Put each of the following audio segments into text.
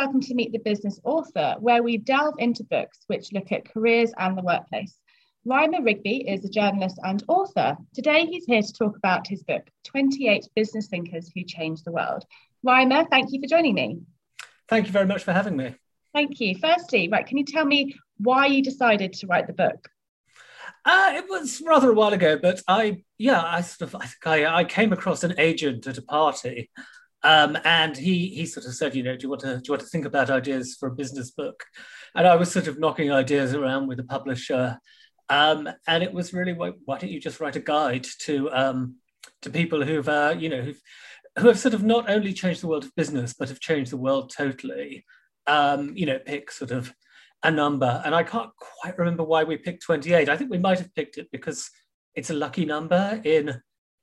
welcome to Meet the Business Author, where we delve into books which look at careers and the workplace. Rhymer Rigby is a journalist and author. Today, he's here to talk about his book, 28 Business Thinkers Who Changed the World. Rhymer, thank you for joining me. Thank you very much for having me. Thank you. Firstly, right, can you tell me why you decided to write the book? Uh, it was rather a while ago, but I, yeah, I sort of, I think I, I came across an agent at a party, um, and he he sort of said, you know, do you want to do you want to think about ideas for a business book? And I was sort of knocking ideas around with a publisher, um, and it was really why, why, don't you just write a guide to um, to people who've uh, you know who've, who have sort of not only changed the world of business but have changed the world totally. Um, you know, pick sort of a number, and I can't quite remember why we picked 28. I think we might have picked it because it's a lucky number in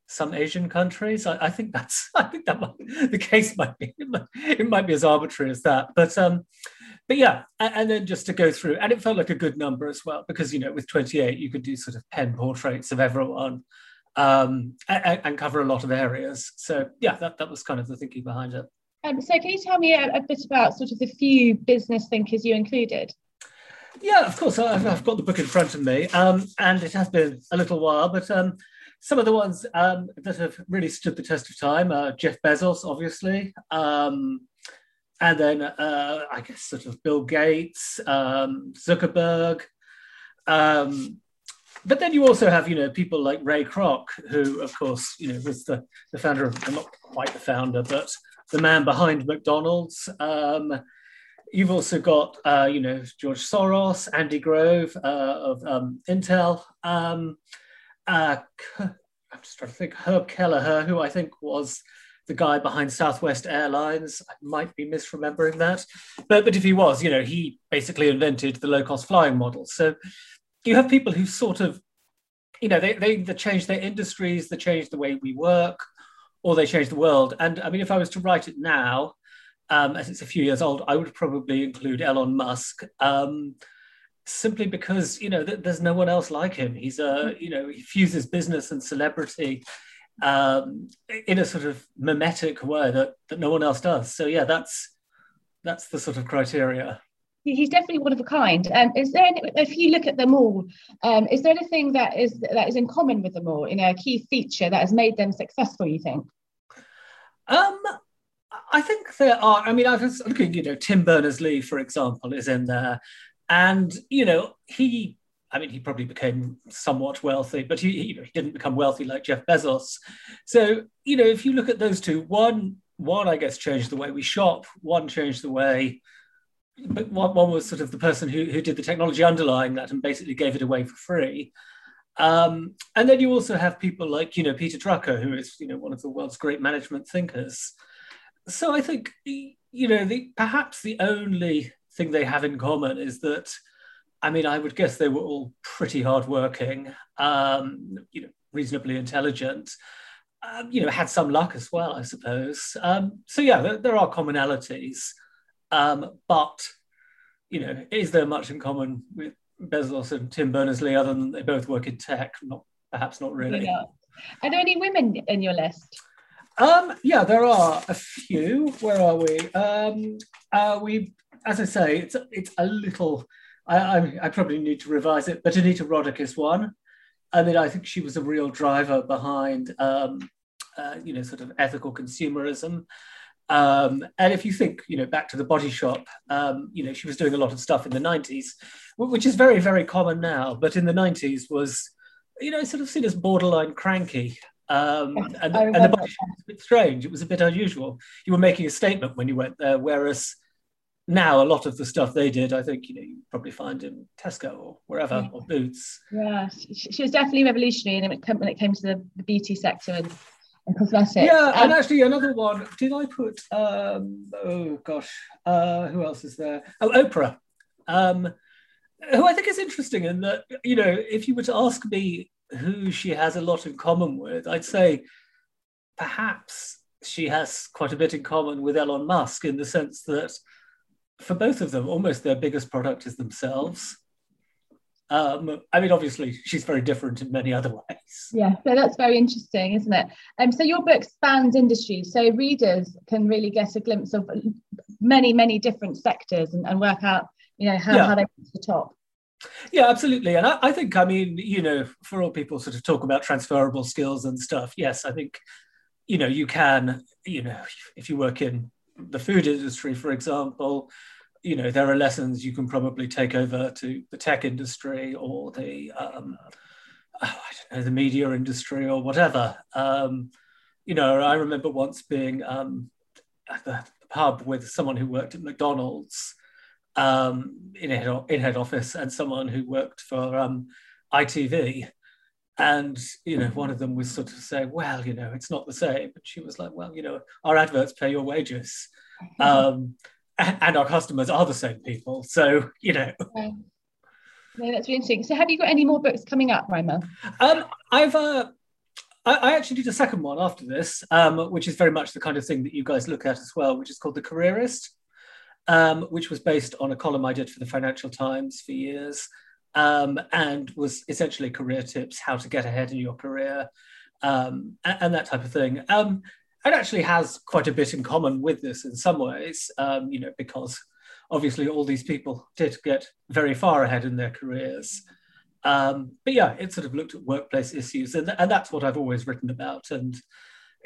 some Asian countries. I, I think that's I think that might, the case might be it might, it might, be as arbitrary as that, but um, but yeah, and, and, then just to go through, and it felt like a good number as well because you know with 28 you could do sort of pen portraits of everyone um, and, and, cover a lot of areas. So yeah, that that was kind of the thinking behind it. Um, so can you tell me a, a, bit about sort of the few business thinkers you included? Yeah, of course. I've, I've got the book in front of me, um, and it has been a little while, but um, some of the ones um, that have really stood the test of time are Jeff Bezos, obviously, um, and then uh, I guess sort of Bill Gates, um, Zuckerberg. Um, but then you also have, you know, people like Ray Kroc, who, of course, you know, was the, the founder of, not quite the founder, but the man behind McDonald's. Um, you've also got, uh, you know, George Soros, Andy Grove uh, of um, Intel. Uh, I'm just trying to think, Herb Kelleher, who I think was the guy behind Southwest Airlines. I might be misremembering that, but but if he was, you know, he basically invented the low cost flying model. So you have people who sort of, you know, they they, they change their industries, they change the way we work, or they change the world. And I mean, if I was to write it now, um, as it's a few years old, I would probably include Elon Musk. Um, simply because you know th- there's no one else like him. He's a you know he fuses business and celebrity um, in a sort of mimetic way that, that no one else does. So yeah, that's that's the sort of criteria. He's definitely one of a kind. Um, is there any, if you look at them all, um, is there anything that is that is in common with them all? You know, a key feature that has made them successful. You think? Um, I think there are. I mean, I was looking. You know, Tim Berners Lee, for example, is in there, and you know he I mean, he probably became somewhat wealthy, but he, he, didn't become wealthy like Jeff Bezos. So, you know, if you look at those two, one, one I guess changed the way we shop. One changed the way, but one, one was sort of the person who, who did the technology underlying that and basically gave it away for free. Um, and then you also have people like, you know, Peter Drucker, who is, you know, one of the world's great management thinkers. So I think, you know, the, perhaps the only thing they have in common is that I mean, I would guess they were all pretty hardworking, um, you know, reasonably intelligent. Um, you know, had some luck as well, I suppose. Um, so yeah, there, there, are commonalities, um, but you know, is there much in common with Bezos and Tim Berners-Lee other than they both work in tech? Not perhaps not really. Yeah. Are there any women in your list? Um, yeah, there are a few. Where are we? Um, uh, we, as I say, it's it's a little I, I, I, probably need to revise it, but Anita Roddick is one. I mean, I think she was a real driver behind, um, uh, you know, sort of ethical consumerism. Um, and if you think, you know, back to the body shop, um, you know, she was doing a lot of stuff in the 90s, which is very, very common now, but in the 90s was, you know, sort of seen as borderline cranky. Um, and, and the body shop was a bit strange. It was a bit unusual. You were making a statement when you went there, whereas now a lot of the stuff they did, I think you know you probably find in Tesco or wherever yeah. or Boots. Yeah, she, she, was definitely revolutionary when it came to the, the beauty sector and, and cosmetics. Yeah, um, and actually another one. Did I put? Um, oh gosh, uh, who else is there? Oh, Oprah. Um, who I think is interesting in that you know if you were to ask me who she has a lot in common with, I'd say perhaps she has quite a bit in common with Elon Musk in the sense that for both of them, almost their biggest product is themselves. Um, I mean, obviously, she's very different in many other ways. Yeah, so that's very interesting, isn't it? Um, so your book spans industries, so readers can really get a glimpse of many, many different sectors and, and work out, you know, how, yeah. how they get to the top. Yeah, absolutely. And I, I, think, I mean, you know, for all people sort of talk about transferable skills and stuff, yes, I think, you know, you can, you know, if you work in the food industry, for example, you know, there are lessons you can probably take over to the tech industry or the, um, oh, I don't know, the media industry or whatever. Um, you know, I remember once being um, at the pub with someone who worked at McDonald's um, in, head, in head office and someone who worked for um, ITV. And, you know, one of them was sort of saying, well, you know, it's not the same. But she was like, well, you know, our adverts pay your wages. Um, and our customers are the same people. So, you know. Okay. No, that's really interesting. So, have you got any more books coming up, Rhymer? Um, I've uh, I, I, actually did a second one after this, um, which is very much the kind of thing that you guys look at as well, which is called The Careerist, um, which was based on a column I did for the Financial Times for years, um, and was essentially career tips, how to get ahead in your career, um, and, and, that type of thing. Um, it actually has quite a bit in common with this in some ways, um, you know, because obviously all these people did get very far ahead in their careers. Um, but yeah, it sort of looked at workplace issues, and, and that's what I've always written about. And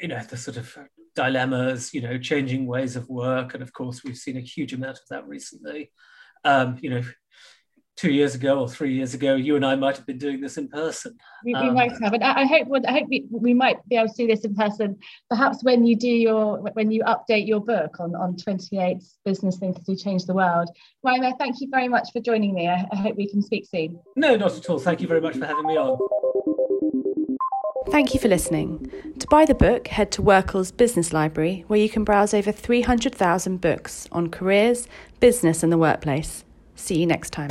you know, the sort of dilemmas, you know, changing ways of work, and of course, we've seen a huge amount of that recently. Um, you know, two years ago or three years ago, you and I might have been doing this in person. We, we um, might have, and I, hope I hope we, we might be able to do this in person. Perhaps when you do your when you update your book on on 28 business thinkers who change the world. Rhymer, thank you very much for joining me. I, I hope we can speak soon. No, not at all. Thank you very much for having me on. Thank you for listening. To buy the book, head to Workl's Business Library, where you can browse over 300,000 books on careers, business, and the workplace. See you next time.